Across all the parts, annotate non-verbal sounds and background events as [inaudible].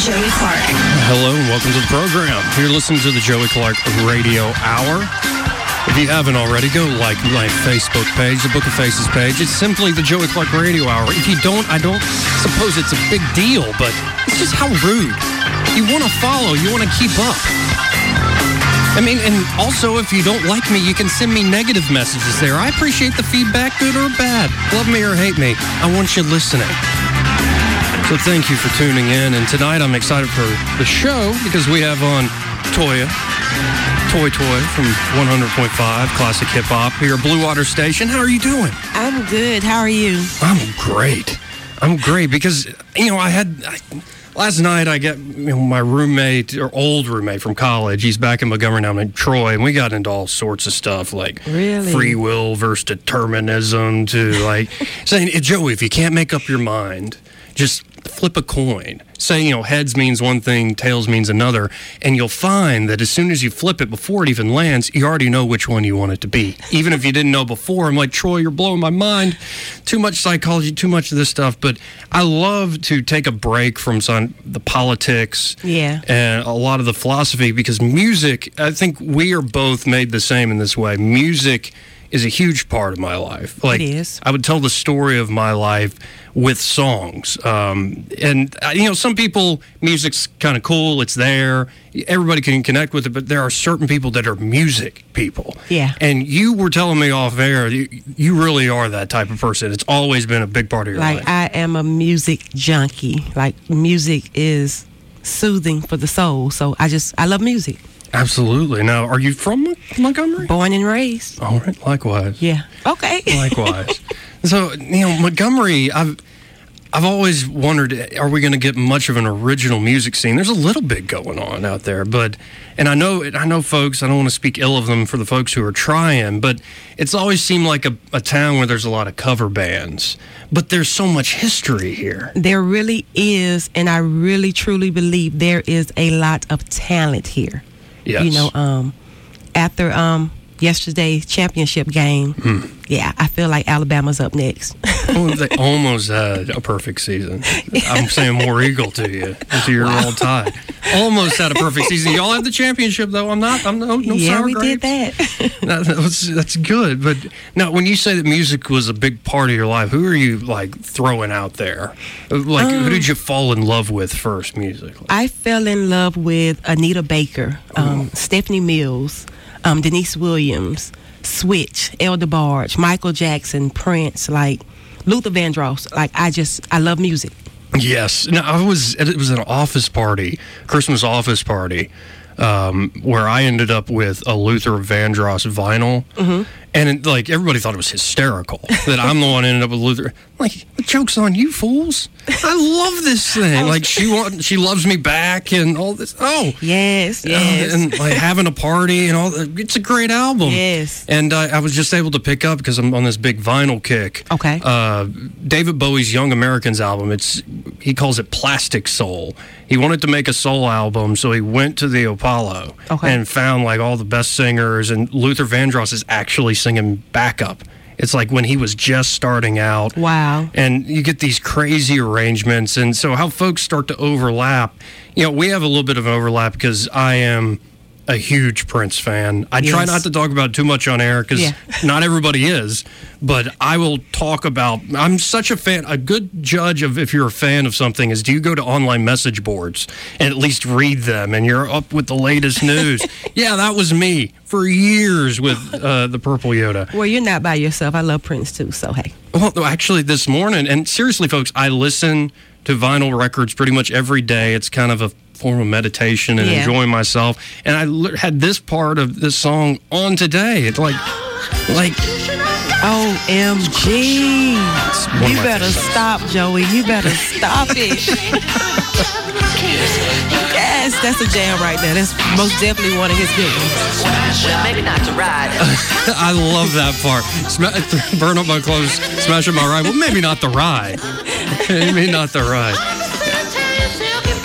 Joey Clark. Hello and welcome to the program. You're listening to the Joey Clark Radio Hour. If you haven't already, go like my Facebook page, the Book of Faces page. It's simply the Joey Clark Radio Hour. If you don't, I don't suppose it's a big deal, but it's just how rude. You want to follow, you want to keep up. I mean, and also if you don't like me, you can send me negative messages there. I appreciate the feedback, good or bad. Love me or hate me. I want you listening. So thank you for tuning in. And tonight I'm excited for the show because we have on Toya, Toy Toy from 100.5 Classic Hip Hop here at Blue Water Station. How are you doing? I'm good. How are you? I'm great. I'm great because, you know, I had. I, last night I got you know, my roommate or old roommate from college. He's back in Montgomery now in Troy, and we got into all sorts of stuff like Really? free will versus determinism to like [laughs] saying, Joey, if you can't make up your mind, just flip a coin. Say, you know, heads means one thing, tails means another, and you'll find that as soon as you flip it before it even lands, you already know which one you want it to be. Even if you didn't know before, I'm like, Troy, you're blowing my mind. Too much psychology, too much of this stuff. But I love to take a break from some, the politics Yeah. and a lot of the philosophy because music, I think we are both made the same in this way. Music is a huge part of my life. Like is. I would tell the story of my life with songs. Um, and uh, you know, some people music's kind of cool, it's there. Everybody can connect with it, but there are certain people that are music people. Yeah. And you were telling me off air, you, you really are that type of person. It's always been a big part of your Like life. I am a music junkie. Like music is soothing for the soul. So I just I love music. Absolutely. Now, are you from Montgomery? Born and raised. All right, likewise. Yeah. Okay. [laughs] Likewise. So, you know, Montgomery, I've I've always wondered, are we going to get much of an original music scene? There's a little bit going on out there, but and I know I know folks. I don't want to speak ill of them for the folks who are trying, but it's always seemed like a, a town where there's a lot of cover bands. But there's so much history here. there really is, and I really truly believe there is a lot of talent here. Yes. You know, um, after um yesterday's championship game, Hmm. yeah, I feel like Alabama's up next. Well, [laughs] they almost had a perfect season. I'm saying War Eagle to you, to your old tie. Almost had a perfect season. Y'all had the championship, though. I'm not. I'm no. no yeah, sour we grapes. did that. [laughs] No, that's, that's good. But now, when you say that music was a big part of your life, who are you like throwing out there? Like, who Um, did you fall in love with first musically? I fell in love with Anita Baker, um, Stephanie Mills, um, Deniece Williams, Switch, El DeBarge, Michael Jackson, Prince, like Luther Vandross. Like I just I love music. Yes. No, I was. It was an office party, Christmas office party, um, where I ended up with a Luther Vandross vinyl, and it, like everybody thought it was hysterical that I'm the one who ended up with Luther. Like the joke's on you fools! I love this thing. Like she want, she loves me back, and all this. Oh. Yes, Uh, yes. and like having a party and all. It's a great album. Yes. And uh, I was just able to pick up because I'm on this big vinyl kick. Okay. Uh, David Bowie's Young Americans album. It's he calls it Plastic Soul. He wanted to make a soul album, so he went to the Apollo Okay. and found like all the best singers. And Luther Vandross is actually singing backup. It's like when he was just starting out Wow. and you get these crazy arrangements and so how folks start to overlap you know we have a little bit of overlap because i am a huge prince fan i try not to talk about it too much on air because Yeah. [laughs] not everybody is but i will talk about i'm such a fan a good judge of if you're a fan of something is do you go to online message boards and at least read them and you're up with the latest news [laughs] yeah that was me for years with uh, the purple yoda Well, you're not by yourself. I love Prince too. So hey, well, actually, this morning, and seriously, folks, I listen to vinyl records pretty much every day. It's kind of a form of meditation and Yeah. enjoying myself. And I had this part of this song on today. It's like, like OMG. it's one You better stop, Joey. You better [laughs] stop it. yes, that's a jam right there. That's most definitely one of his good ones. Well, maybe not to ride. [laughs] I love that part. Sma- [laughs] burn up my clothes, smash up my ride. Well, maybe not the ride. maybe not the ride.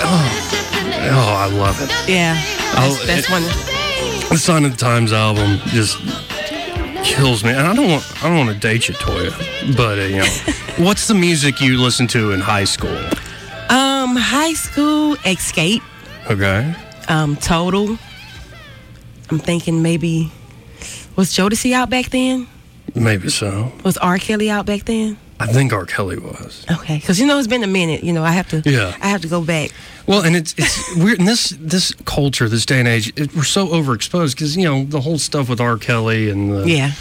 Oh, oh I love it. Yeah, that's, Oh, that's it- one. The Sign of the Times album just kills me. And I don't want I don't want to date you, Toya, but uh, you know, [laughs] what's the music you listened to in high school? Um, high school Xscape. Okay. Um, total. I'm thinking maybe was Jodeci out back then? Maybe so. Was R. Kelly out back then? I think R. Kelly was. Okay, because you know it's been a minute. You know I have to. Yeah. I have to go back. Well, and it's it's [laughs] weird in this this culture, this day and age. It, we're so overexposed because you know the whole stuff with R. Kelly and the, Yeah.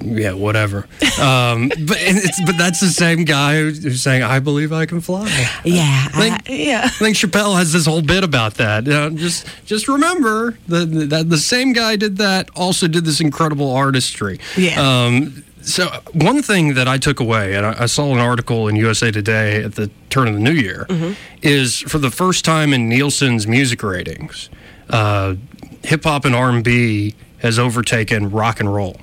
yeah, whatever. Um, [laughs] but it's but that's the same guy who's saying, "I believe I can fly." Yeah. I think, I, yeah. I think Chappelle has this whole bit about that. You know, just just remember that that the same guy did that, also did this incredible artistry. Yeah. Um, so one thing that I took away, and I, I saw an article in USA Today at the turn of the new year, is for the first time in Nielsen's music ratings, uh, hip hop and R and B has overtaken rock and roll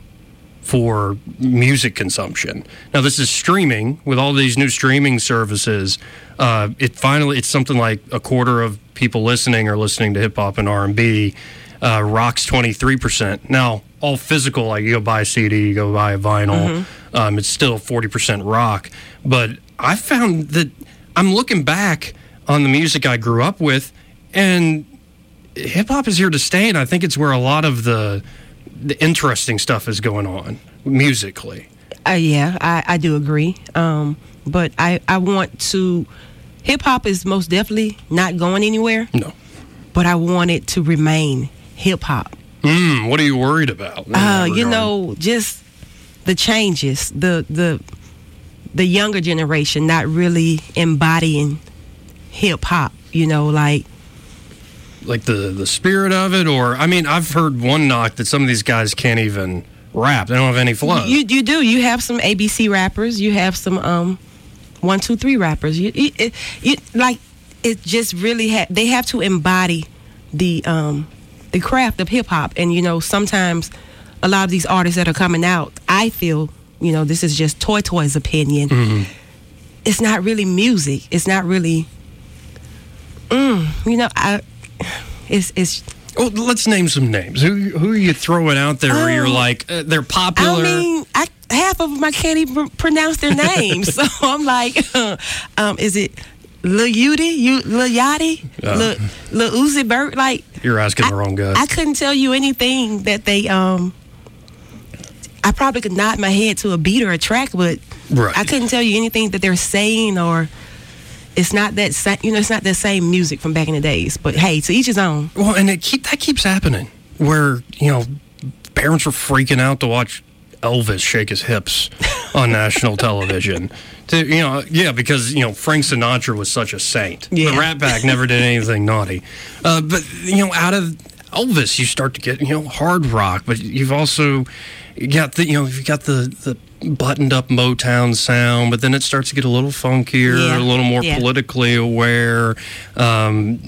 for music consumption. Now this is streaming with all these new streaming services. Uh, it finally it's something like a quarter of people listening are listening to hip hop and R and B. Uh, rock's twenty three percent. Now all physical, like you go buy a CD, you go buy a vinyl. Um, it's still forty percent rock. But I found that I'm looking back on the music I grew up with, and hip hop is here to stay, and I think it's where a lot of the the interesting stuff is going on musically. Uh, yeah, I, I do agree. Um, but I, I want to. Hip hop is most definitely not going anywhere. No. But I want it to remain hip hop. Mm, what are you worried about? Uh, you know, just the changes, the the the younger generation not really embodying hip hop. You know, like like the the spirit of it, or I mean, I've heard one knock that some of these guys can't even rap; they don't have any flow. you you do. You have some ABC rappers. You have some um one two three rappers. You you, it, you like it just really ha- they have to embody the um the craft of hip hop. And you know, sometimes a lot of these artists that are coming out, I feel you know this is just Toy Toy's opinion. Mm-hmm. It's not really music. It's not really. Mm, you know, I. It's it's Well, let's name some names. Who who are you throwing out there where you're Oh. like uh, they're popular? I mean, I half of them I can't even pronounce their names. [laughs] so I'm like, [laughs] um, is it Lil Yachty? You Lil Yachty? Yeah. Lil, Lil Uzi Vert? Like, you're asking the wrong guy. I couldn't tell you anything that they. um I probably could nod my head to a beat or a track, but Right. I couldn't tell you anything that they're saying or. It's not that sa- you know. It's not the same music from back in the days. But hey, to each his own. Well, and it keep that keeps happening where you know parents are freaking out to watch Elvis shake his hips on national television. [laughs] To you know, yeah, because you know Frank Sinatra was such a saint. The Rat Pack never did anything naughty. Uh, but you know, out of Elvis, you start to get you know hard rock, but you've also got the you know you've got the the buttoned up Motown sound, but then it starts to get a little funkier, Yeah. a little more Yeah. politically aware. Um,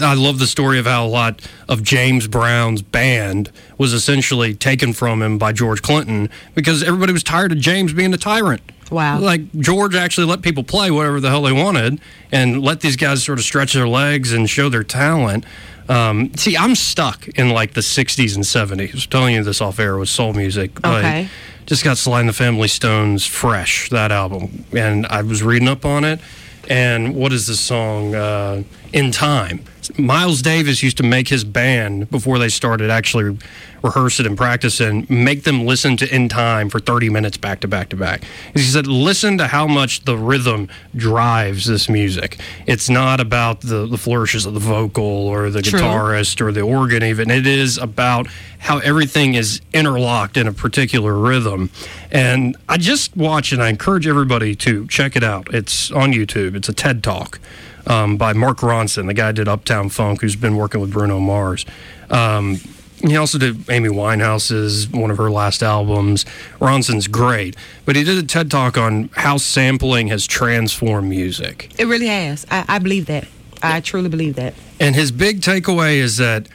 I love the story of how a lot of James Brown's band was essentially taken from him by George Clinton because everybody was tired of James being a tyrant. Wow. Like George actually let people play whatever the hell they wanted and let these guys sort of stretch their legs and show their talent. Um, see, I'm stuck in like the 60s and 70s. I was telling you this off air with soul music. but Okay. just got Sly and the Family Stone's fresh, that album. And I was reading up on it. And what is the song? Uh, In Time. Miles Davis used to make his band before they started actually rehearse it and practice and make them listen to In Time for 30 minutes back to back to back. He said, listen to how much the rhythm drives this music. It's not about the, the flourishes of the vocal or the True. guitarist or the organ, even. It is about how everything is interlocked in a particular rhythm. And I just watch and I encourage everybody to check it out. It's on YouTube, it's a TED Talk. Um, by Mark Ronson, the guy who did Uptown Funk, who's been working with Bruno Mars. Um, he also did Amy Winehouse's one of her last albums. Ronson's great, but he did a TED talk on how sampling has transformed music. It really has. I, I believe that. I truly believe that. And his big takeaway is that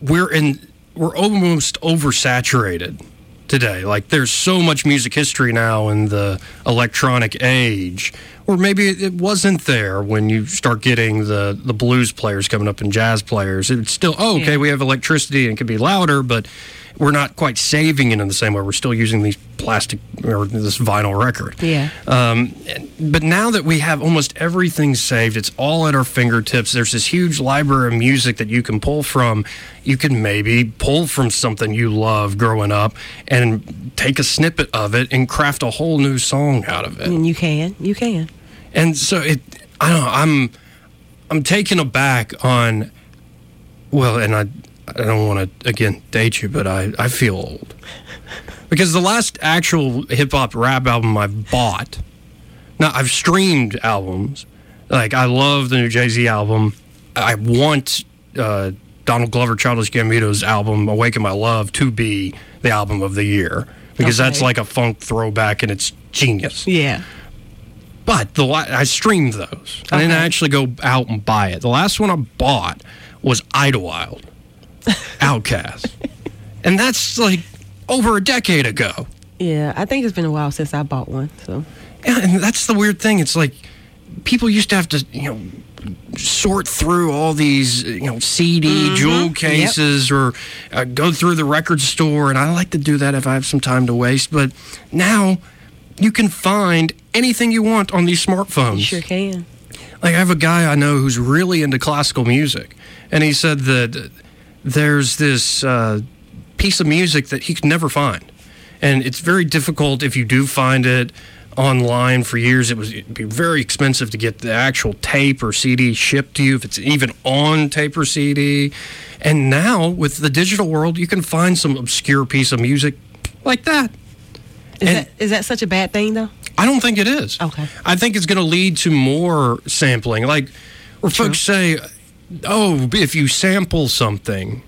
we're in we're almost oversaturated today. Like there's so much music history now in the electronic age, or maybe it wasn't there when you start getting the the blues players coming up and jazz players. It's still oh, okay. Yeah. We have electricity and it can be louder, but we're not quite saving it in the same way. We're still using these plastic or this vinyl record. Yeah. Um, but now that we have almost everything saved, it's all at our fingertips. There's this huge library of music that you can pull from. You can maybe pull from something you love growing up and take a snippet of it and craft a whole new song out of it. And you can. You can. And so it, I don't know. I'm, I'm taken aback on. Well, and I, I don't want to again date you, but I, I feel old because the last actual hip hop rap album I've bought. Now I've streamed albums, like I love the new Jay Z album. I want uh, Donald Glover, Childish Gambino's album "Awaken My Love" to be the album of the year because Okay. that's like a funk throwback and it's genius. Yeah. But the la- I streamed those. I didn't actually go out and buy it. The last one I bought was Idlewild, [laughs] Outkast, and that's like over a decade ago. Yeah. I think it's been a while since I bought one. So. Yeah, and that's the weird thing. It's like people used to have to, you know, sort through all these, you know, CD jewel cases or uh, go through the record store, and I like to do that if I have some time to waste. But now you can find anything you want on these smartphones. You sure can. Like I have a guy I know who's really into classical music, and he said that there's this uh, piece of music that he could never find, and it's very difficult if you do find it online for years. It was it'd be very expensive to get the actual tape or CD shipped to you if it's even on tape or CD. And now with the digital world, you can find some obscure piece of music like that. Is And- that is that such a bad thing though? I don't think it is. Okay. I think it's going to lead to more sampling. Like, where folks say, oh, if you sample something,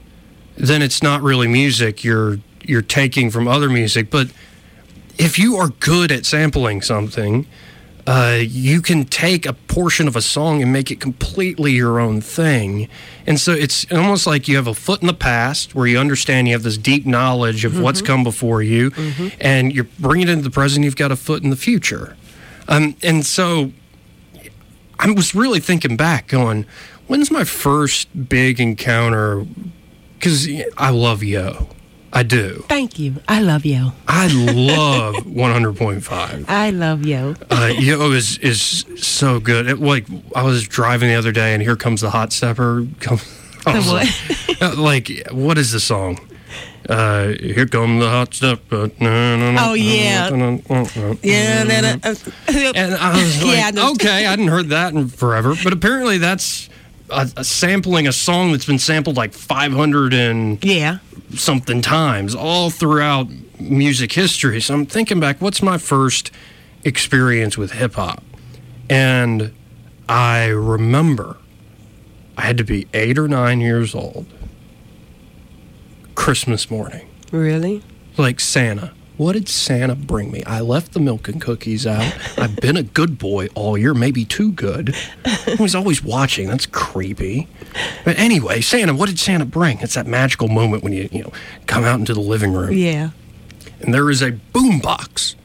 then it's not really music. You're you're taking from other music. But if you are good at sampling something, uh, you can take a portion of a song and make it completely your own thing. And so it's almost like you have a foot in the past where you understand you have this deep knowledge of what's come before you, and you're bringing it into the present, you've got a foot in the future. Um, and so I was really thinking back, going, when's my first big encounter? Because I love Yo. I do. Thank you. I love yo. I [laughs] love 100.5. I love yo. Uh, Yo is is so good. It, like I was driving the other day, and here comes the hot stepper. Come, what? Like, uh, like, what is the song? Uh, here come the hot stepper. Oh, yeah. Yeah, And I was like, [laughs] Yeah, I okay, I hadn't heard that in forever. But apparently, that's a, a sampling a song that's been sampled like 500 and yeah. something times all throughout music history. So I'm thinking back, what's my first experience with hip hop? And I remember I had to be eight or nine years old, Christmas morning, Really? like Santa. What did Santa bring me? I left the milk and cookies out. I've been a good boy all year, maybe too good. He was always watching. That's creepy. But anyway, Santa, what did Santa bring? It's that magical moment when you, you know, come out into the living room Yeah. and there is a boom box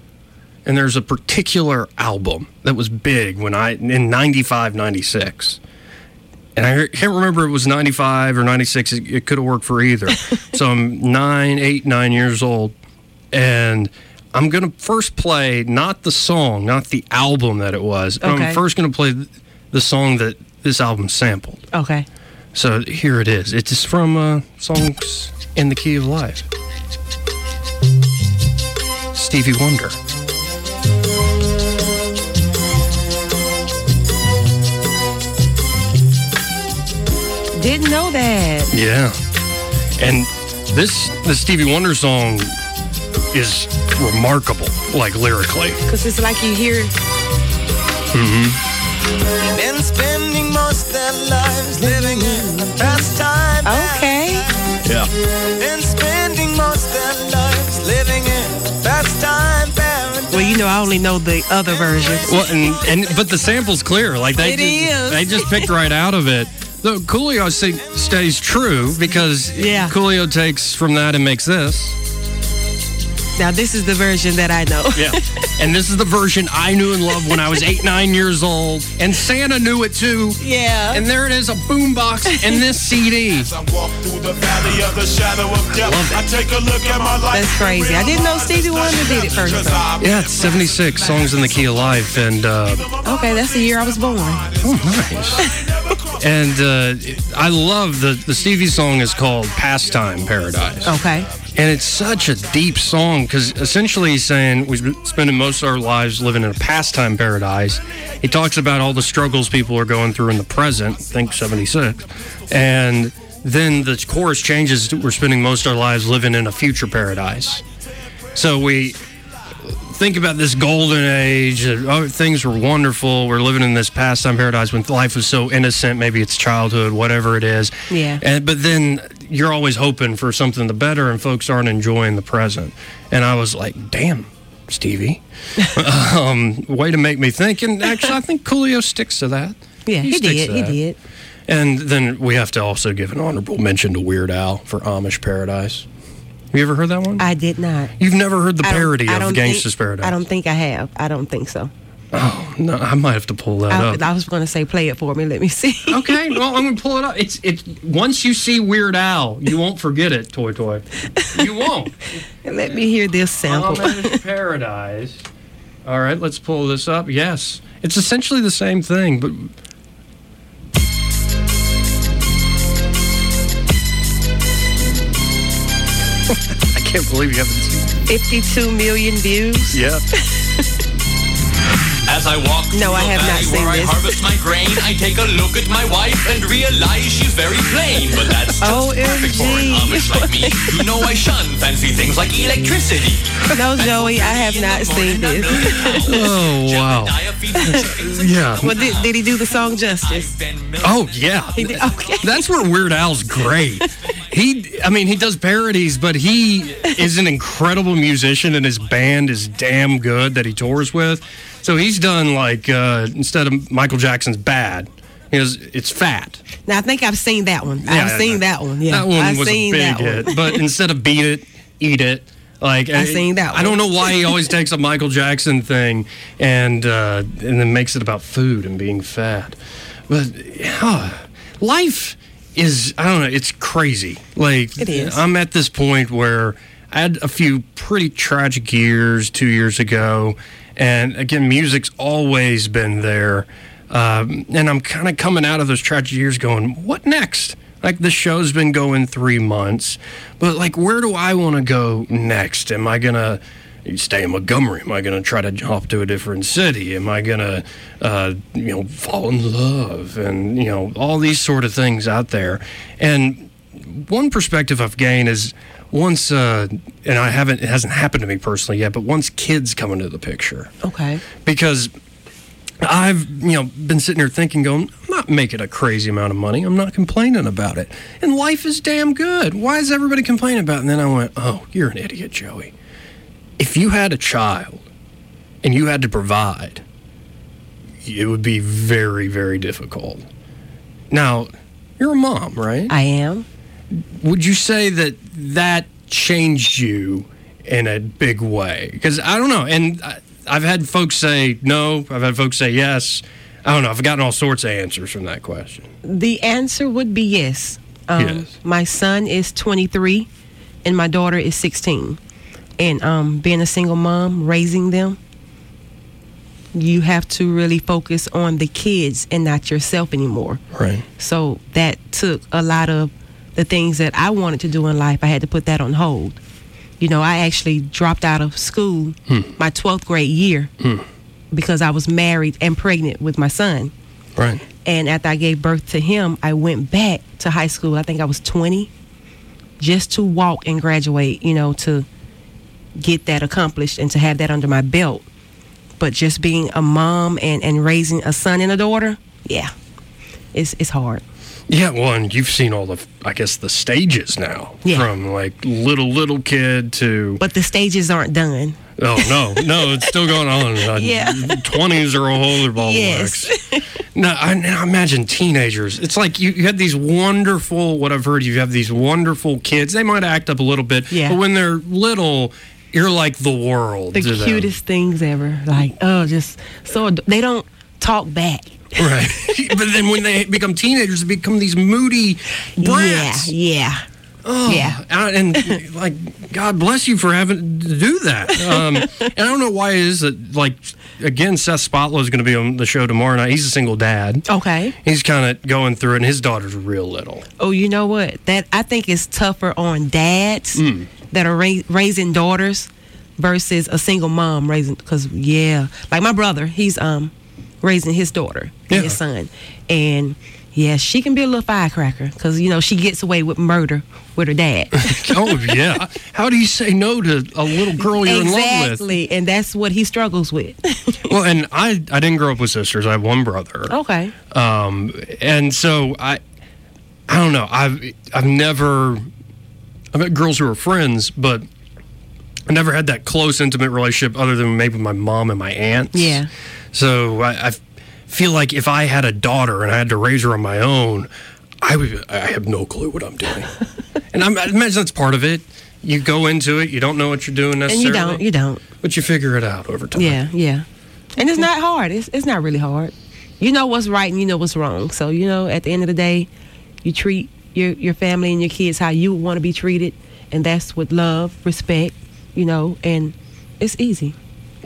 and there's a particular album that was big when I in 95 96 and I can't remember if it was 95 or 96 it, it could have worked for either [laughs] so I'm nine eight nine years old and I'm gonna first play not the song not the album that it was Okay. I'm first gonna play the song that this album sampled Okay. so here it is it's from uh, songs in the key of life Stevie Wonder. Didn't know that. Yeah. And this the Stevie Wonder song is remarkable, like lyrically. Because it's like you hear. Mm-hmm. Been spending most their lives living in the past time. Okay. Yeah. And spending most their lives living in pastime paradise. Well, you know, I only know the other version. Well, and, and but the sample's clear. Like they It just, is. they just picked right out of it. Though Coolio stays true because Yeah. Coolio takes from that and makes this. Now, this is the version that I know. Yeah. [laughs] and this is the version I knew and loved when I was eight, nine years old. And Santa knew it too. Yeah. And there it is, a boombox and this [laughs] CD. As I walk through the valley of the shadow of death, I take a look at my life. That's crazy. I didn't know Stevie Wonder did it first. though. Yeah, it's 76 songs in the key of life. And uh, Okay, that's the year I was born. Oh, nice. and uh, I love the the Stevie song is called "Pastime Paradise." Okay. And it's such a deep song because essentially he's saying we've been spending most of our lives living in a pastime paradise. He talks about all the struggles people are going through in the present, think 76. And then the chorus changes to we're spending most of our lives living in a future paradise. So we think about this golden age. Oh, things were wonderful. We're living in this pastime paradise when life was so innocent. Maybe it's childhood, whatever it is. Yeah. And but then you're always hoping for something the better, and folks aren't enjoying the present. And I was like, damn. Stevie, [laughs] um, way to make me think. And actually, I think Coolio sticks to that. Yeah, he, sticks did. He did. And then we have to also give an honorable mention to Weird Al for Amish Paradise. Have you ever heard that one? I did not. You've never heard the parody of Gangsta's think- Paradise? I don't think I have. I don't think so. Oh no, I might have to pull that I, up. I was going to say, play it for me. Let me see. okay, [laughs] well I'm gonna pull it up. It's it's once you see Weird Al, you won't forget it, Toy Toy. You won't. And [laughs] let me hear this sample. Paradise. All right, let's pull this up. Yes, it's essentially the same thing, but. [laughs] I can't believe you haven't seen. 52 million views. Yeah. As I walk No, I through have the not seen where this. I harvest my grain, I take a look at my wife and realize she's very plain. But that's just oh, perfect for an Amish like me. You know I shun fancy things like electricity. No, Joey, I have not seen this. Oh wow. Yeah. well, did, did he do the song justice? Oh yeah. He did- okay. That's where Weird Al's great. He, I mean, he does parodies, but he is an incredible musician, and his band is damn good that he tours with. So he's done like uh, instead of Michael Jackson's "Bad," he goes, "It's Fat." Now, I think I've seen that one. Yeah, I've seen that one. Yeah, that one I've was a seen big that hit. one. But instead of "Beat It," "Eat It." Like I seen that One. I don't know why he always takes a Michael Jackson thing and uh, and then makes it about food and being fat. But yeah, life is I don't know. It's crazy. Like It is. I'm at this point where I had a few pretty tragic years two years ago, and again, music's always been there. Um, and I'm kind of coming out of those tragic years going, what next? Like the show's been going three months, but like, where do I want to go next? Am I gonna stay in Montgomery? Am I gonna try to hop to a different city? Am I gonna, uh, you know, fall in love? And you know, all these sort of things out there. And one perspective I've gained is once, uh, and I haven't, it hasn't happened to me personally yet, but once kids come into the picture, Okay. because I've you know been sitting here thinking, going, I'm not making a crazy amount of money. I'm not complaining about it, and life is damn good. Why is everybody complaining about? it? And then I went, Oh, you're an idiot, Joey. If you had a child and you had to provide, it would be very, very difficult. Now, you're a mom, right? I am. Would you say that that changed you in a big way? Because I don't know, and I, I've had folks say no. I've had folks say yes. I don't know. I've gotten all sorts of answers from that question. The answer would be yes. Um, Yes. My son is 23 and my daughter is 16. And um, being a single mom, raising them, you have to really focus on the kids and not yourself anymore. Right. So that took a lot of the things that I wanted to do in life. I had to put that on hold. You know, I actually dropped out of school hmm. my 12th grade year hmm. because I was married and pregnant with my son. Right. And after I gave birth to him, I went back to high school. I think I was 20 just to walk and graduate, you know, to get that accomplished and to have that under my belt. But just being a mom and, and raising a son and a daughter, yeah, it's, it's hard. Yeah, well, and you've seen all the, I guess, the stages now. Yeah. From like little, little kid to. But the stages aren't done. Oh, no, no, it's still going on. [laughs] Uh, Yeah. 20s are a whole other ball of Yes. [laughs] wax. No, I, I imagine teenagers. It's like you, you had these wonderful, what I've heard, you have these wonderful kids. They might act up a little bit, Yeah. but when they're little, you're like the world. The to them. cutest things ever. Like, oh, just so ad- they don't talk back. Right. [laughs] but then when they become teenagers, they become these moody brats. Yeah, yeah. Oh, Yeah. And, like, God bless you for having to do that. Um, and I don't know why it is that, like, again, Seth Spotlow is going to be on the show tomorrow night. He's a single dad. Okay. He's kind of going through it, and his daughter's real little. Oh, you know what? That I think is tougher on dads Mm. that are ra- raising daughters versus a single mom raising. Because yeah, like my brother, he's um raising his daughter and his son, and yeah, she can be a little firecracker because you know she gets away with murder with her dad. [laughs] oh, yeah. How do you say no to a little girl you're in love with? exactly, and that's what he struggles with. [laughs] Well, and I, I didn't grow up with sisters. I have one brother. okay. Um, and so I, I don't know. I've I've never, I've met girls who are friends, but I never had that close, intimate relationship other than maybe my mom and my aunts. Yeah. So I, I feel like if I had a daughter and I had to raise her on my own, I would. I have no clue what I'm doing, [laughs] and I'm, I imagine that's part of it. You go into it, you don't know what you're doing necessarily, And you don't, you don't. but you figure it out over time. Yeah, yeah. And it's not hard. It's it's not really hard. You know what's right and you know what's wrong. So you know, at the end of the day, you treat your your family and your kids how you want to be treated, and that's with love, respect. You know, and it's easy.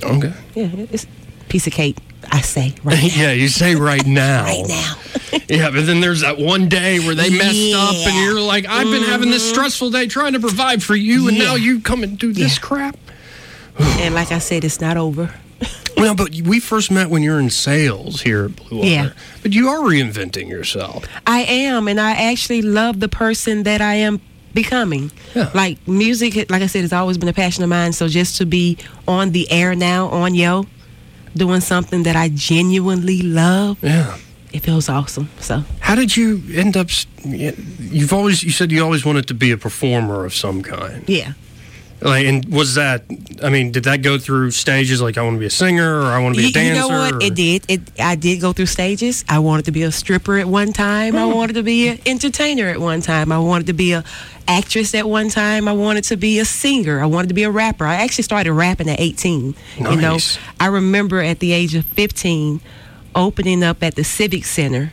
Okay. Yeah, it's piece of cake. I say right [laughs] now. yeah, you say right [laughs] now. right now. [laughs] Yeah, but then there's that one day where they messed up, and Mm-hmm. you're like, I've been having this stressful day trying to provide for you, and now you come and do this crap. and like I said, it's not over. [sighs] Well, but we first met when you're in sales here at Blue Water. Yeah. But you are reinventing yourself. I am, and I actually love the person that I am becoming. Yeah. Like music, like I said, has always been a passion of mine. So just to be on the air now, on Yo, doing something that I genuinely love, Yeah. it feels awesome. So How did you end up? You've always you said you always wanted to be a performer of some kind. yeah. Like, and was that? I mean, did that go through stages? Like, I want to be a singer, or I want to be a dancer. you know what? or- It did. It. I did go through stages. I wanted to be a stripper at one time. I wanted to be an entertainer at one time. I wanted to be a actress at one time. I wanted to be a singer. I wanted to be a rapper. I actually started rapping at 18. You know, I remember at the age of 15 opening up at the Civic Center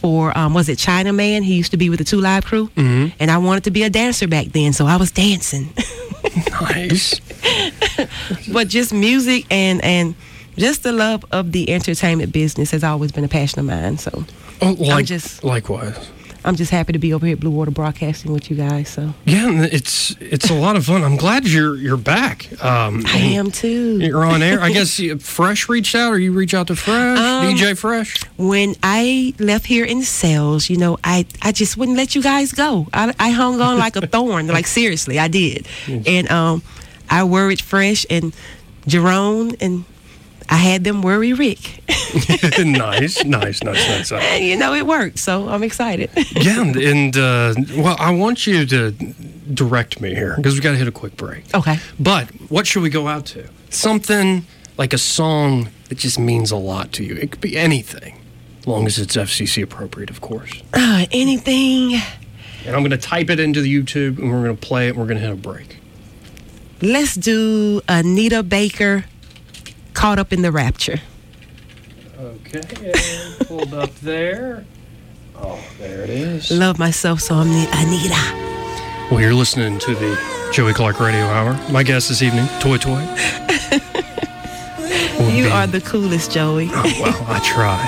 for um, was it China Man? He used to be with the Two Live Crew, mm-hmm. and I wanted to be a dancer back then, so I was dancing. [laughs] [laughs] nice. [laughs] but just music and and just the love of the entertainment business has always been a passion of mine. So Oh, like, just- likewise. I'm just happy to be over here at Blue Water Broadcasting with you guys. So Yeah, it's it's a lot of fun. I'm glad you're you're back. Um, I am too. You're on air. I guess Fresh reached out, or you reach out to Fresh, Um, DJ Fresh. When I left here in sales, you know, I I just wouldn't let you guys go. I, I hung on like a thorn. Like seriously, I did. And um, I worried Fresh and Jerome, and I had them worry Rick. [laughs] nice, nice, nice, nice. and [laughs] you know, it worked. So I'm excited. [laughs] Yeah, and, and uh, well, I want you to direct me here because we got to hit a quick break. okay. But what should we go out to? Something like a song that just means a lot to you. It could be anything, as long as it's FCC appropriate, of course. Uh, anything. And I'm going to type it into the YouTube, and we're going to play it. and We're going to hit a break. Let's do Anita Baker, Caught Up in the Rapture. Okay, and pulled up there. Oh, there it is. Love myself, so I'm the Anita. Well, you're listening to the Joey Clark Radio Hour. My guest this evening, Toy Toy. [laughs] You be- are the coolest, Joey. Oh, well, I try.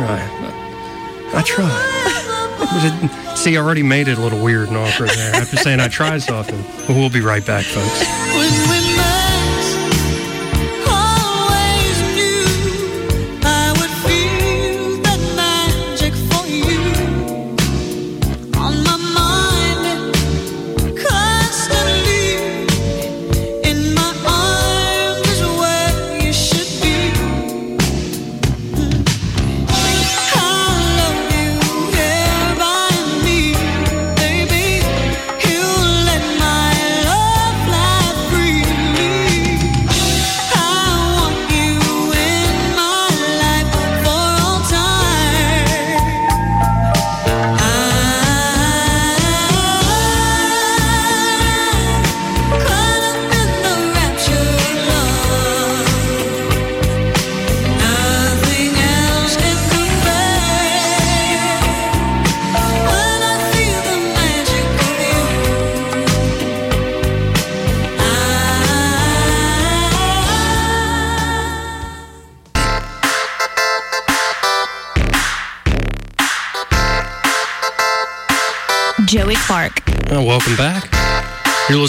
Right. I try. [laughs] See, I already made it a little weird and awkward there after saying I try so often. But we'll be right back, folks.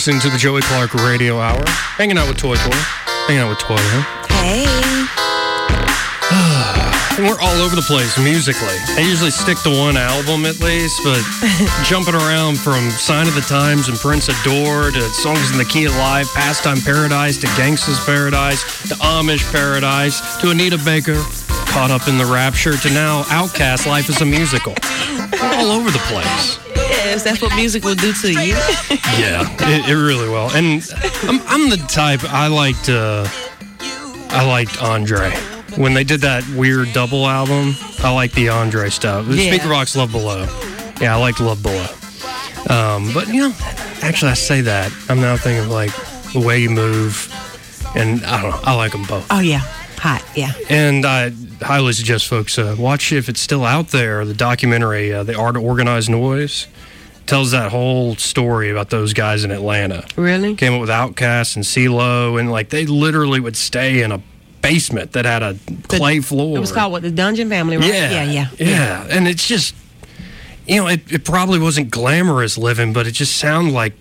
Listening to the Joey Clark Radio Hour. Hanging out with Toy Toy. Hanging out with Toy, huh? Hey. And [sighs] we're all over the place musically. I usually stick to one album at least, but [laughs] jumping around from Sign of the Times and Prince Adore to Songs in the Key of Life, Pastime Paradise to Gangsta's Paradise to Amish Paradise to Anita Baker, Caught Up in the Rapture to now Outkast Life is a Musical. We're all over the place. That's what music will do to you. [laughs] Yeah, it, it really will. And I'm, I'm the type I liked. Uh, I liked Andre when they did that weird double album. I like the Andre stuff. The Yeah. Speakerboxxx Love Below. Yeah, I liked Love Below. Um, but you know, actually, I say that I'm now thinking of like the way you move, and I don't know. I like them both. Oh yeah, hot. Yeah. And I highly suggest folks uh, watch if it's still out there the documentary, uh, The Art of Organized Noise. Tells that whole story about those guys in Atlanta. Really? Came up with Outkast and CeeLo, and like they literally would stay in a basement that had a clay floor. It was called what the Dungeon Family, right? Yeah, yeah, yeah. yeah. And it's just, you know, it, it probably wasn't glamorous living, but it just sounded like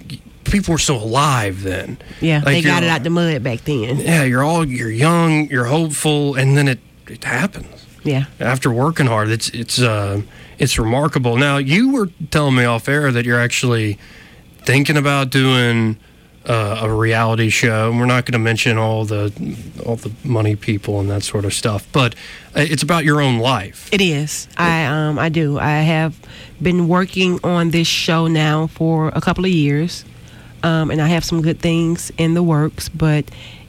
people were so alive then. Yeah, Like they got it out the mud back then. Yeah, you're all you're young, you're hopeful, and then it it happens Yeah. after working hard. It's it's uh it's remarkable. Now you were telling me off air that you're actually thinking about doing uh, a reality show. And we're not going to mention all the all the money people and that sort of stuff, but uh, it's about your own life. It is. I um I do. I have been working on this show now for a couple of years, um, and I have some good things in the works. But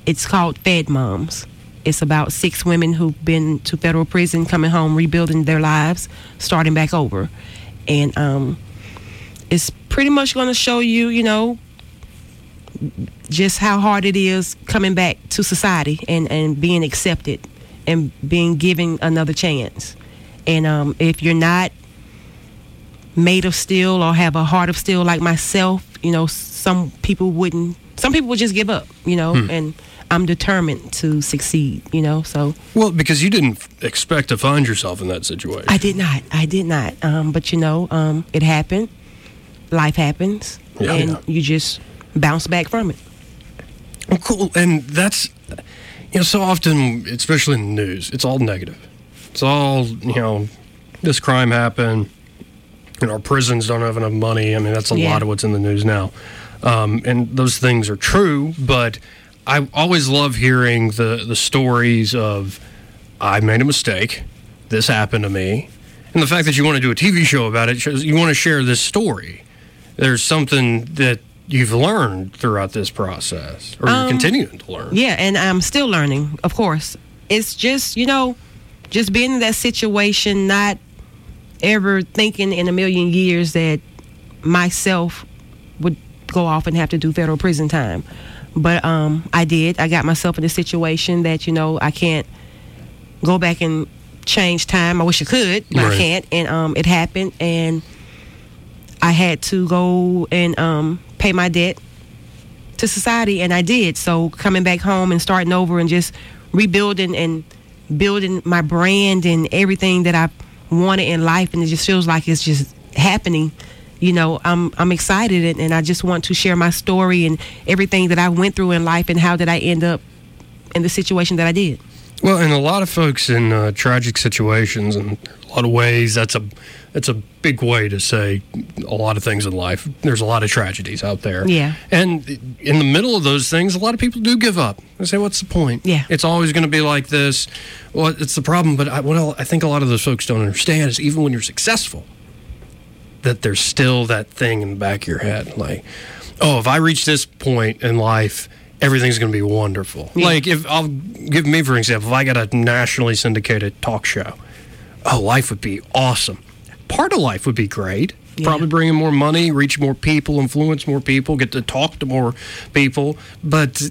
it's called Fed Moms. It's about six women who've been to federal prison, coming home, rebuilding their lives, starting back over, and um, it's pretty much going to show you, you know, just how hard it is coming back to society and, and being accepted and being given another chance. And um, if you're not made of steel or have a heart of steel like myself, you know, some people wouldn't, some people would just give up, you know, Hmm. and I'm determined to succeed, you know, so. Well, because you didn't expect to find yourself in that situation. I did not. I did not. Um, but you know, um, it happened. Life happens, Yeah. and Yeah. you just bounce back from it. Well, cool. And that's, you know, so often, especially in the news, it's all negative. It's all, you know, this crime happened, and our prisons don't have enough money. I mean, that's a Yeah. lot of what's in the news now. Um, and those things are true, but I always love hearing the, the stories of, I made a mistake, this happened to me. And the fact that you want to do a TV show about it shows you want to share this story. There's something that you've learned throughout this process, or you're Um, continuing to learn. Yeah, and I'm still learning, of course. It's just, you know, just being in that situation, not ever thinking in a million years that myself would go off and have to do federal prison time. But um, I did. I got myself in a situation that, you know, I can't go back and change time. I wish I could, but I can't. And um, it happened, and I had to go and um, pay my debt to society, and I did. So coming back home and starting over and just rebuilding and building my brand and everything that I wanted in life, and it just feels like it's just happening. You know, I'm I'm excited, and, and I just want to share my story and everything that I went through in life, and how did I end up in the situation that I did. Well, and a lot of folks in uh, tragic situations, and a lot of ways, that's a that's a big way to say a lot of things in life. There's a lot of tragedies out there. Yeah. And in the middle of those things, a lot of people do give up. They say, "What's the point? Yeah. It's always going to be like this." Well, it's the problem. But I, what I think a lot of those folks don't understand is even when you're successful, that there's still that thing in the back of your head, like, "Oh, if I reach this point in life." Everything's going to be wonderful. Like, if I'll give me, for example, if I got a nationally syndicated talk show, oh, life would be awesome. Part of life would be great. Probably bring in more money, reach more people, influence more people, get to talk to more people. But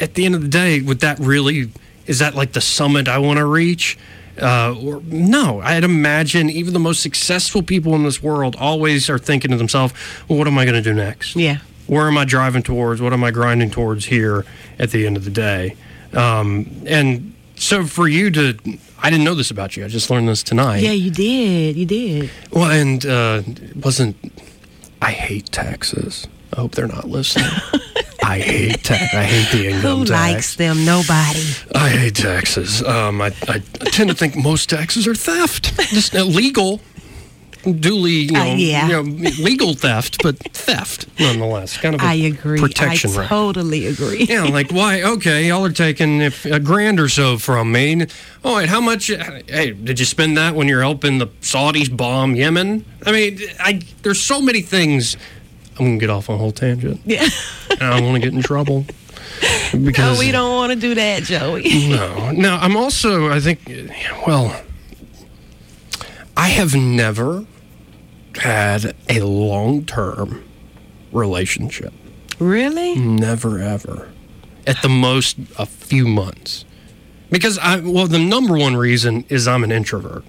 at the end of the day, would that really, is that like the summit I want to reach? Uh, or no, I'd imagine even the most successful people in this world always are thinking to themselves, well, what am I going to do next? Yeah. Where am I driving towards? What am I grinding towards here at the end of the day? Um, and so for you to, I didn't know this about you. I just learned this tonight. Yeah, you did. You did. Well, and uh, it wasn't I hate taxes. I hope they're not listening. [laughs] I hate tax. I hate the income Who tax. likes them? Nobody. I hate taxes. Um, I, I tend to think most taxes are theft, just illegal, duly, you know, Uh, yeah. you know, legal theft, but theft nonetheless. Kind of a I agree. protection I right. totally agree. Yeah, like why? Okay, y'all are taking if, a grand or so from me. All right, how much? Hey, did you spend that when you're helping the Saudis bomb Yemen? I mean, I there's so many things. I'm gonna get off on a whole tangent. Yeah. and I don't want to get in trouble No, because oh, we don't want to do that, Joey. [laughs] no. Now, I'm also, I think, well, I have never had a long term relationship. Really? Never, ever. At the most, a few months. Because I, well, the number one reason is I'm an introvert.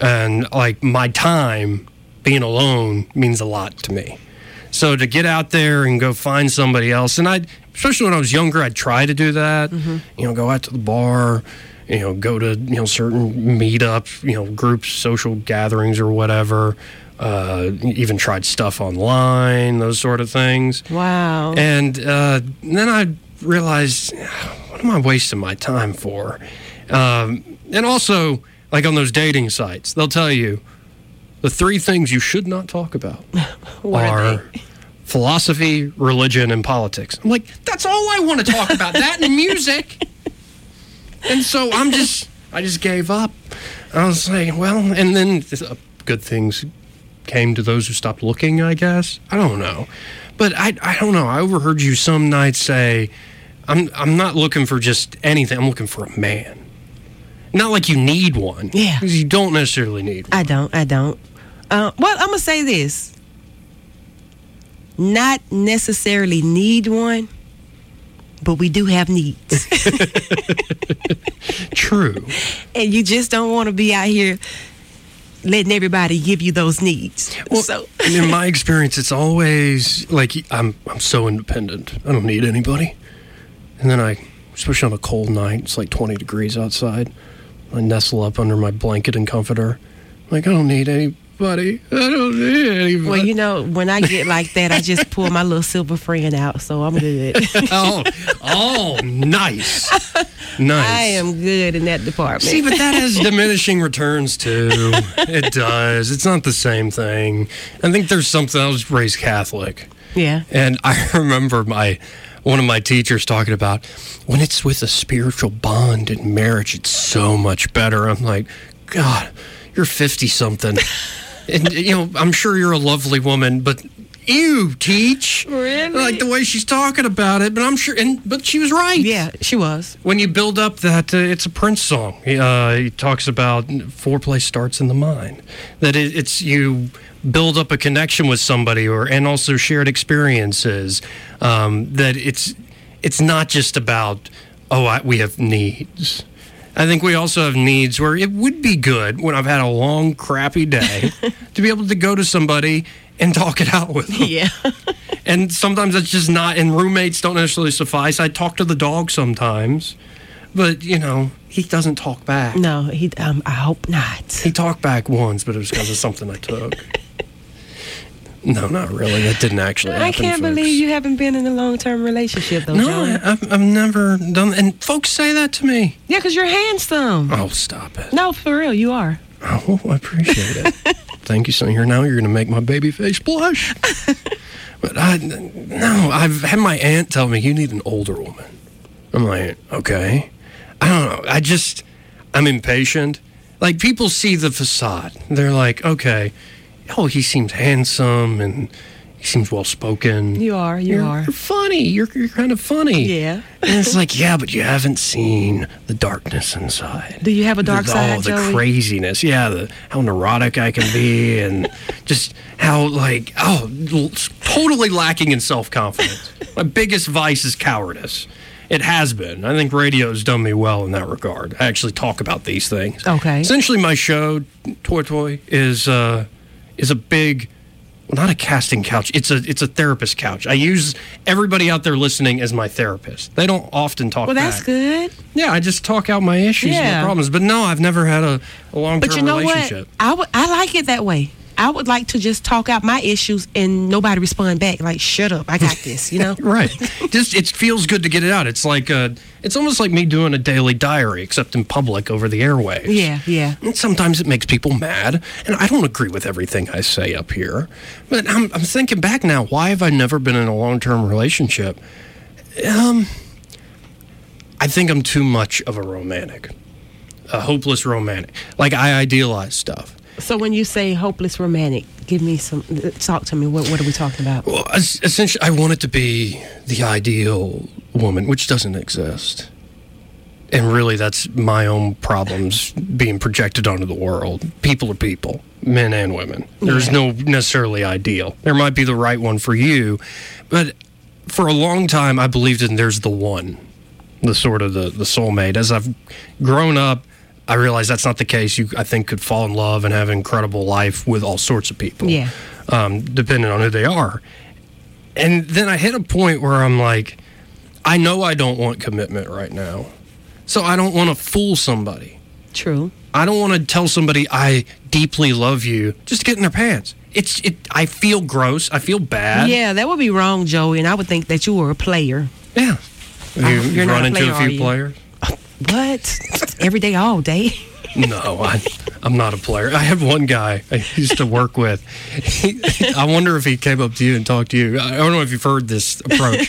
And like my time being alone means a lot to me. So to get out there and go find somebody else, and I, especially when I was younger, I'd try to do that. You know, go out to the bar, you know, go to you know certain meetups, you know, groups, social gatherings, or whatever. Uh, even tried stuff online, those sort of things. Wow. And uh, then I realized, what am I wasting my time for? Um, and also, like on those dating sites, they'll tell you the three things you should not talk about [laughs] are philosophy, religion, and politics. I'm like, that's all I want to talk about. that and music. [laughs] And so I'm just, I just gave up. I was like, well, and then uh, good things came to those who stopped looking, I guess. I don't know. But I, I don't know. I overheard you some night say, I'm, I'm not looking for just anything. I'm looking for a man. Not like you need one. Yeah. Because you don't necessarily need one. I don't. I don't. Uh, well, I'm gonna say this. Not necessarily need one, but we do have needs, [laughs] [laughs] True. and you just don't want to be out here letting everybody give you those needs. so And in my experience, it's always like I'm I'm so independent. I don't need anybody. And then I, especially on a cold night, it's like 20 degrees outside. I nestle up under my blanket and comforter. Like I don't need anybody. I don't need anybody. Well, you know, when I get like that, I just pull my little silver friend out, so I'm good. [laughs] oh, oh, nice, nice. I am good in that department. See, but that has [laughs] diminishing returns too. It does. It's not the same thing. I think there's something. I was raised Catholic. yeah. And I [laughs] remember my one of my teachers talking about when it's with a spiritual bond in marriage, it's so much better. I'm like, God, you're 50 something. And, you know, I'm sure you're a lovely woman, but you teach. Really? Like the way she's talking about it, but I'm sure, and but she was right. Yeah, she was. When you build up that, uh, it's a Prince song. He, uh, he talks about foreplay starts in the mind. That it, it's you build up a connection with somebody, or and also shared experiences. Um, that it's it's not just about oh I, we have needs. I think we also have needs where it would be good when I've had a long crappy day [laughs] to be able to go to somebody and talk it out with them. Yeah. [laughs] And sometimes that's just not, and roommates don't necessarily suffice. I talk to the dog sometimes, but you know, he doesn't talk back. No, he. Um, I hope not. He talked back once, but it was because of something I took. [laughs] No, not really. That didn't actually happen. I can't folks. believe you haven't been in a long term relationship though. No. I, I've, I've never done. And folks say that to me. Yeah, because you're handsome. Oh, stop it. No, for real, you are. Oh, I appreciate it. [laughs] Thank you, son. Here now, you're going to make my baby face blush. [laughs] but I, no, I've had my aunt tell me you need an older woman. I'm like, okay. I don't know. I just, I'm impatient. Like people see the facade. They're like, okay, oh, he seems handsome and he seems well spoken. You are. You you're, are. You're funny. You're, you're kind of funny. Yeah. And it's like, yeah, but you haven't seen the darkness inside. Do you have a dark the, side, Oh, the Joey? craziness. Yeah, the how neurotic I can be, and just how like oh, totally lacking in self confidence. My biggest vice is cowardice. It has been. I think radio's done me well in that regard. I actually talk about these things. Okay. Essentially, my show, Toy Toy, is uh, is a big, well, not a casting couch. It's a it's a therapist couch. I use everybody out there listening as my therapist. They don't often talk. Well, that's back. good. Yeah, I just talk out my issues and Yeah. my problems. But no, I've never had a, a long But term you know relationship. what? I I like it that way. I would like to just talk out my issues and nobody respond back. Like, shut up, I got this. You know? [laughs] right. Just it feels good to get it out. It's like uh it's almost like me doing a daily diary, except in public over the airwaves. Yeah, yeah. And sometimes it makes people mad, and I don't agree with everything I say up here. But I'm, I'm thinking back now. Why have I never been in a long term relationship? Um, I think I'm too much of a romantic, a hopeless romantic. Like I idealize stuff. So when you say hopeless romantic, give me some. Talk to me. What What are we talking about? Well, essentially, I want it to be the ideal woman, which doesn't exist. And really, that's my own problems being projected onto the world. People are people, men and women. There's Yeah. no necessarily ideal. There might be the right one for you, but for a long time, I believed in there's the one, the sort of the, the soulmate. As I've grown up, I realize that's not the case. You, I think, could fall in love and have an incredible life with all sorts of people Yeah. um, depending on who they are. And then I hit a point where I'm like, I know I don't want commitment right now. So I don't want to fool somebody. True. I don't want to tell somebody I deeply love you just to get in their pants. It's it. I feel gross. I feel bad. Yeah, that would be wrong, Joey. And I would think that you were a player. Yeah. You, you run a into player, a few players. What? Every day, all day. No, I, I'm not a player. I have one guy I used to work with. He, I wonder if he came up to you and talked to you. I don't know if you've heard this approach.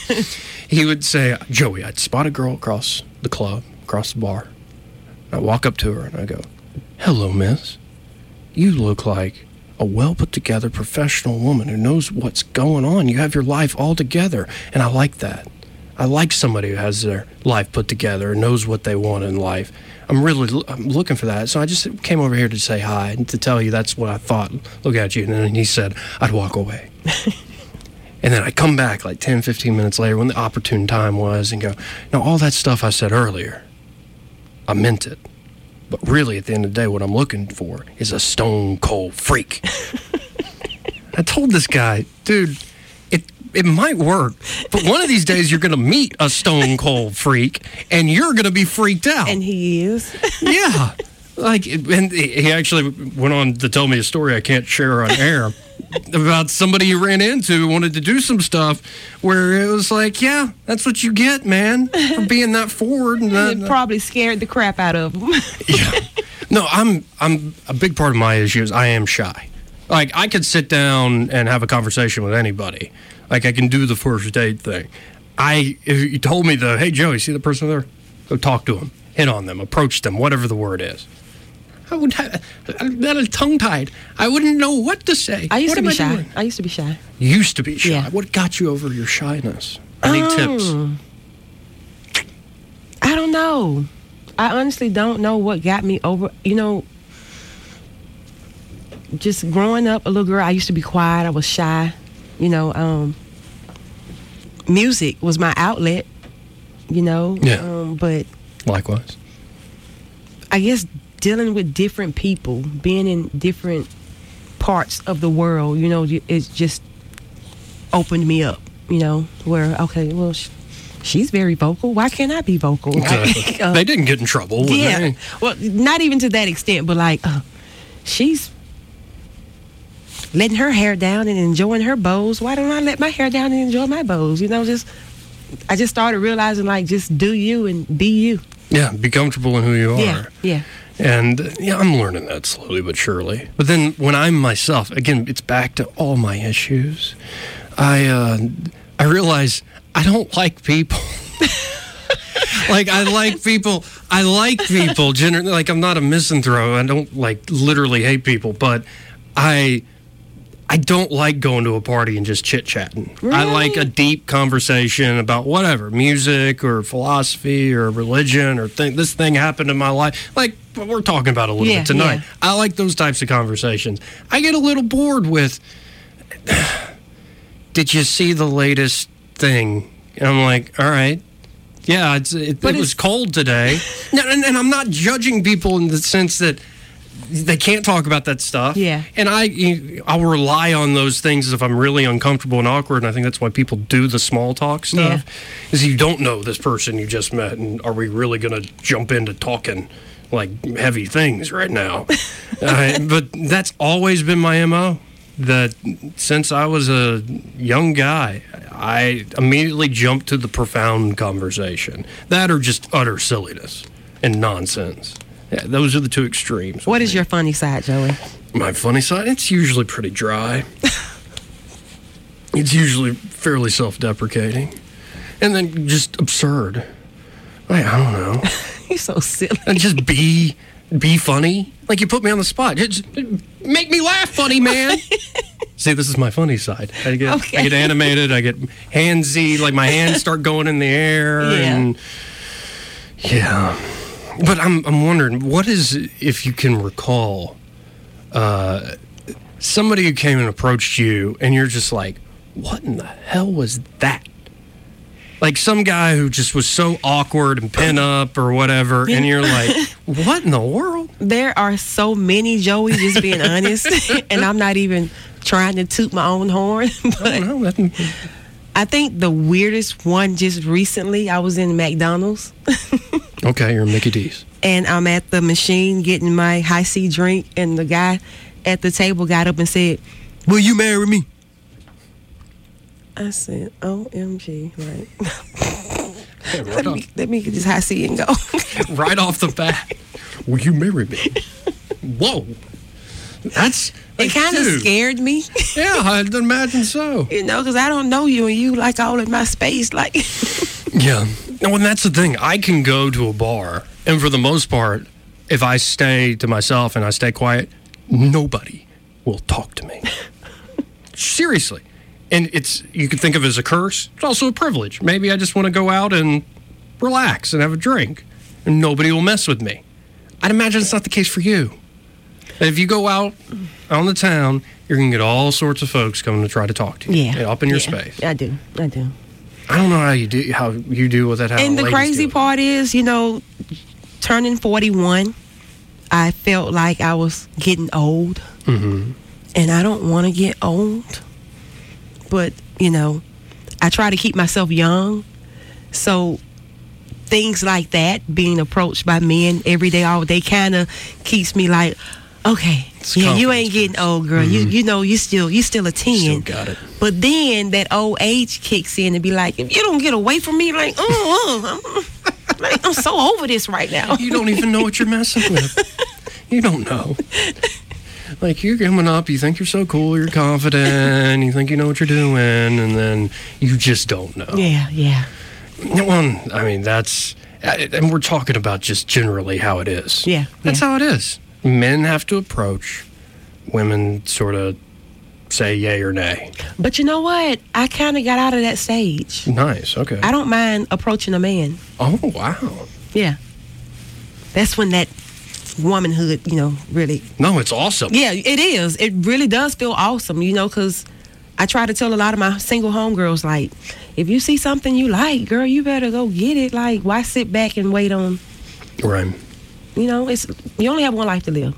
He would say, Joey, I'd spot a girl across the club, across the bar. I walk up to her and I go, Hello, miss. You look like a well put together professional woman who knows what's going on. You have your life all together. And I like that. I like somebody who has their life put together and knows what they want in life. I'm really I'm looking for that. So I just came over here to say hi and to tell you that's what I thought. Look at you. And then he said I'd walk away. [laughs] and then I come back like 10, 15 minutes later when the opportune time was and go, now all that stuff I said earlier, I meant it. But really, at the end of the day, what I'm looking for is a stone cold freak. [laughs] I told this guy, dude, it might work, but one of these days you're going to meet a stone cold freak, and you're going to be freaked out. And he is. [laughs] yeah, like, and he actually went on to tell me a story I can't share on air about somebody he ran into who wanted to do some stuff where it was like, yeah, that's what you get, man, for being that forward and that. It probably scared the crap out of him. [laughs] No, I'm I'm a big part of my issues. I am shy. Like I could sit down and have a conversation with anybody. Like I can do the first date thing. I if you told me the hey Joey, see the person there? Go talk to them, hit on them, approach them, whatever the word is. I would have I'm tongue tied. I wouldn't know what to say. I used What to be I shy. doing? I used to be shy. Used to be shy. Yeah. What got you over your shyness? I need um, tips. I don't know. I honestly don't know what got me over. You know, just growing up a little girl, I used to be quiet. I was shy. You know, um, music was my outlet. You know, Yeah. um, but Likewise. I guess dealing with different people, being in different parts of the world, you know, it's just opened me up. You know, where okay, well, sh- she's very vocal. Why can't I be vocal? Exactly. [laughs] Uh, they didn't get in trouble. yeah. they? Well, not even to that extent, but like, uh, she's letting her hair down and enjoying her bows. Why don't I let my hair down and enjoy my bows? You know, just I just started realizing like, just do you and be you. Yeah, be comfortable in who you are. Yeah, yeah. And yeah, I'm learning that slowly but surely. But then when I'm myself, again, it's back to all my issues. I uh, I realize I don't like people. [laughs] like I like people. I like people generally. Like I'm not a misanthrope. I don't like literally hate people, but I I don't like going to a party and just chit chatting. I like a deep conversation about whatever music or philosophy or religion or thing. This thing happened in my life. Like we're talking about a little Yeah, bit tonight. yeah. I like those types of conversations. I get a little bored with. [sighs] Did you see the latest thing? And I'm like, all right. Yeah, it's, it, it was cold today. [laughs] no, and, and I'm not judging people in the sense that they can't talk about that stuff. Yeah. And I, I'll rely on those things if I'm really uncomfortable and awkward. And I think that's why people do the small talk stuff. Is you don't know this person you just met, and are we really going to jump into talking like heavy things right now. [laughs] uh, but that's always been my MO. That since I was a young guy, I immediately jumped to the profound conversation. That or just utter silliness and nonsense. Yeah, those are the two extremes. What is your funny side, Joey? My funny side, it's usually pretty dry. it's usually fairly self deprecating. And then just absurd. Like, I don't know. [laughs] You're so silly. And just be be funny. Like you put me on the spot. Just make me laugh, funny man. [laughs] See, this is my funny side. I get Okay. I get animated. I get handsy. Like my hands start going in the air. [laughs] Yeah. And yeah. But I'm I'm wondering what is if you can recall uh, somebody who came and approached you and you're just like, what in the hell was that? Like some guy who just was so awkward and pin up or whatever, and you're [laughs] like, what in the world? There are so many, Joey, just being honest. [laughs] and I'm not even trying to toot my own horn. But I think the weirdest one just recently, I was in McDonald's [laughs] Okay, you're Mickey D's. and I'm at the machine getting my Hi-C drink, and the guy at the table got up and said, Will you marry me? I said, OMG, [laughs] right. let, me, let me get this Hi-C and go. [laughs] right off the bat, will you marry me? Whoa. That's. It kind of scared me. [laughs] Yeah, I'd imagine so. You know, because I don't know you and you like all in my space. Like, [laughs] Yeah. No, and that's the thing. I can go to a bar, and for the most part, if I stay to myself and I stay quiet, nobody will talk to me. [laughs] Seriously. And it's you can think of it as a curse. It's also a privilege. Maybe I just want to go out and relax and have a drink, and nobody will mess with me. I'd imagine it's not the case for you. If you go out on the town, you're gonna get all sorts of folks coming to try to talk to you. yeah. Up in your Yeah, space. I do. I do. I don't know how you do how you deal with that. How and the crazy part is, you know, turning 41, I felt like I was getting old. Mm-hmm. And I don't want to get old. But, you know, I try to keep myself young. So things like that, being approached by men every day, all day, kind of keeps me like, okay, yeah, you ain't getting old, girl. You you know, you still you still a ten. Mm-hmm. Still got it. But then that old age kicks in and be like, if you don't get away from me, like, oh, I'm, like, I'm so over this right now. You don't even know what you're messing with. [laughs] You don't know. Like you're coming up, you think you're so cool, you're confident, you think you know what you're doing, and then you just don't know. Yeah, yeah. Well, I mean, that's, and we're talking about just generally how it is. Yeah, That's yeah. how it is. Men have to approach, women sort of say yay or nay. But you know what? I kind of got out of that stage. Nice, okay. I don't mind approaching a man. Oh, wow. Yeah. That's when that womanhood, you know, really. No, it's awesome. Yeah, it is. It really does feel awesome, you know, because I try to tell a lot of my single homegirls, like, if you see something you like, girl, you better go get it. Like, why sit back and wait on, Right. You know, it's you only have one life to live.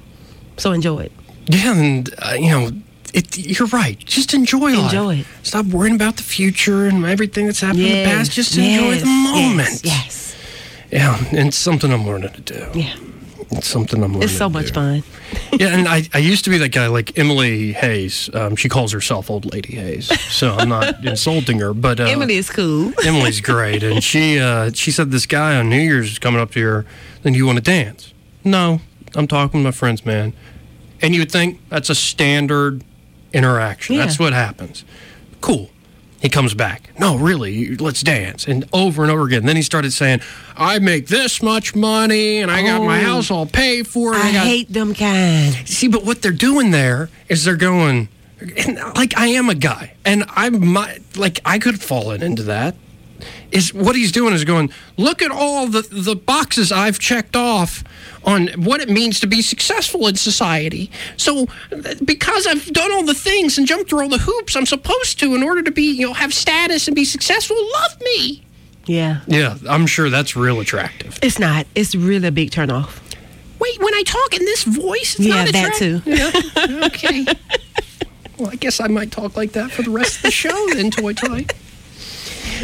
So enjoy it. Yeah, and uh, you know, it, you're right. Just enjoy life. Enjoy it. Stop worrying about the future and everything that's happened in the past. Just enjoy the moment. Yes. yes. Yeah, and it's something I'm learning to do. Yeah. It's something I'm learning. It's so to much fun. [laughs] yeah, and I, I used to be that guy like Emily Hayes. Um, she calls herself Old Lady Hayes, so I'm not [laughs] insulting her. But uh, Emily is cool. [laughs] Emily's great, and she uh, she said this guy on New Year's is coming up to her. Then you want to dance? No, I'm talking with my friends, man. And you would think that's a standard interaction. Yeah. That's what happens. Cool. He comes back. No, really, let's dance. And over and over again. Then he started saying, I make this much money and I got my Oh. house all paid for. And I got hate them kind. See, but what they're doing there is they're going, and like I am a guy, and I'm my, like I could have fallen into that. Is what he's doing is going, look at all the the boxes I've checked off on what it means to be successful in society. So because I've done all the things and jumped through all the hoops I'm supposed to in order to be, you know, have status and be successful, love me. Yeah. Yeah, I'm sure that's real attractive. It's not. It's really a big turnoff. Wait, when I talk in this voice, it's Yeah, not that too. Yeah, okay. well, I guess I might talk like that for the rest of the show then, Toy Toy.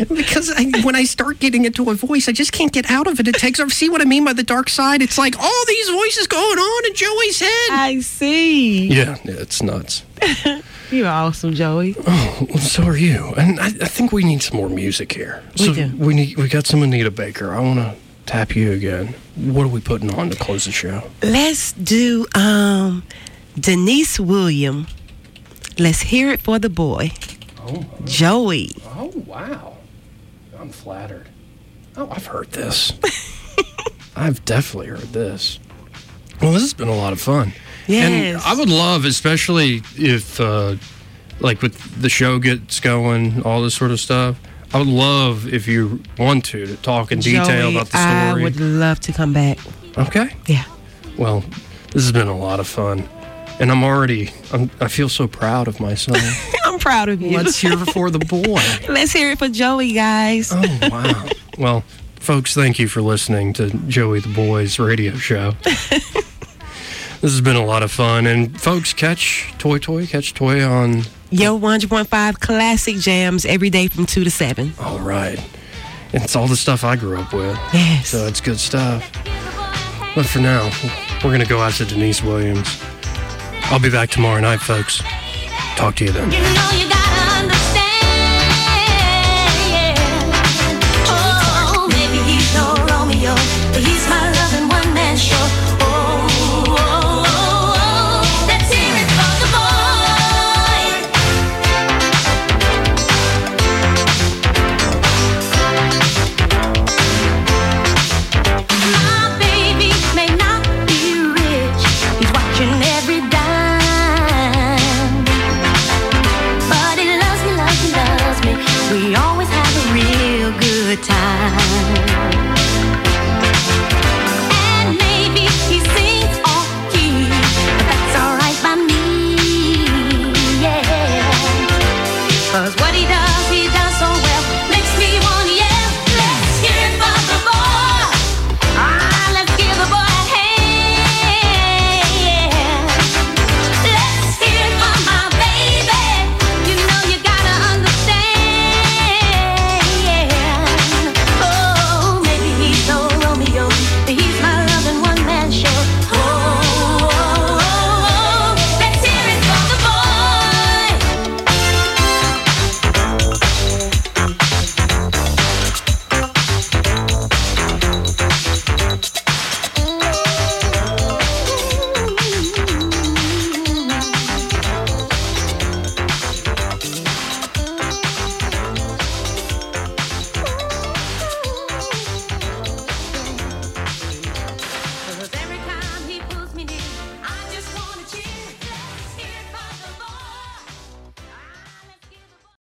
Because I, when I start getting into a voice, I just can't get out of it. It takes over. See what I mean by the dark side? It's like all these voices going on in Joey's head. I see. Yeah, yeah it's nuts. [laughs] You're awesome, Joey. Oh, well, so are you. And I, I think we need some more music here. We so do. We need. We got some Anita Baker. I want to tap you again. What are we putting on to close the show? Let's do um Deniece William. Let's hear it for the boy. Oh, Joey. oh wow! I'm flattered. Oh, I've heard this. [laughs] I've definitely heard this. Well, this has been a lot of fun. And Yes. I would love, especially if, uh, like, with the show gets going, all this sort of stuff. I would love if you want to to talk in detail Joey, about the story. I would love to come back. Okay. Yeah. Well, this has been a lot of fun, and I'm already. I'm, I feel so proud of myself. [laughs] I'm proud of you. Let's hear it for the boy. [laughs] Let's hear it for Joey, guys. Oh wow. well, folks, thank you for listening to Joey the Boys radio show. [laughs] this has been a lot of fun, and folks, catch Toy Toy, catch Toy on. Yo 100.5 classic jams every day from 2 to 7. All right. It's all the stuff I grew up with. Yes. So it's good stuff. But for now, we're going to go out to Deniece Williams. I'll be back tomorrow night, folks. Talk to you then. You know you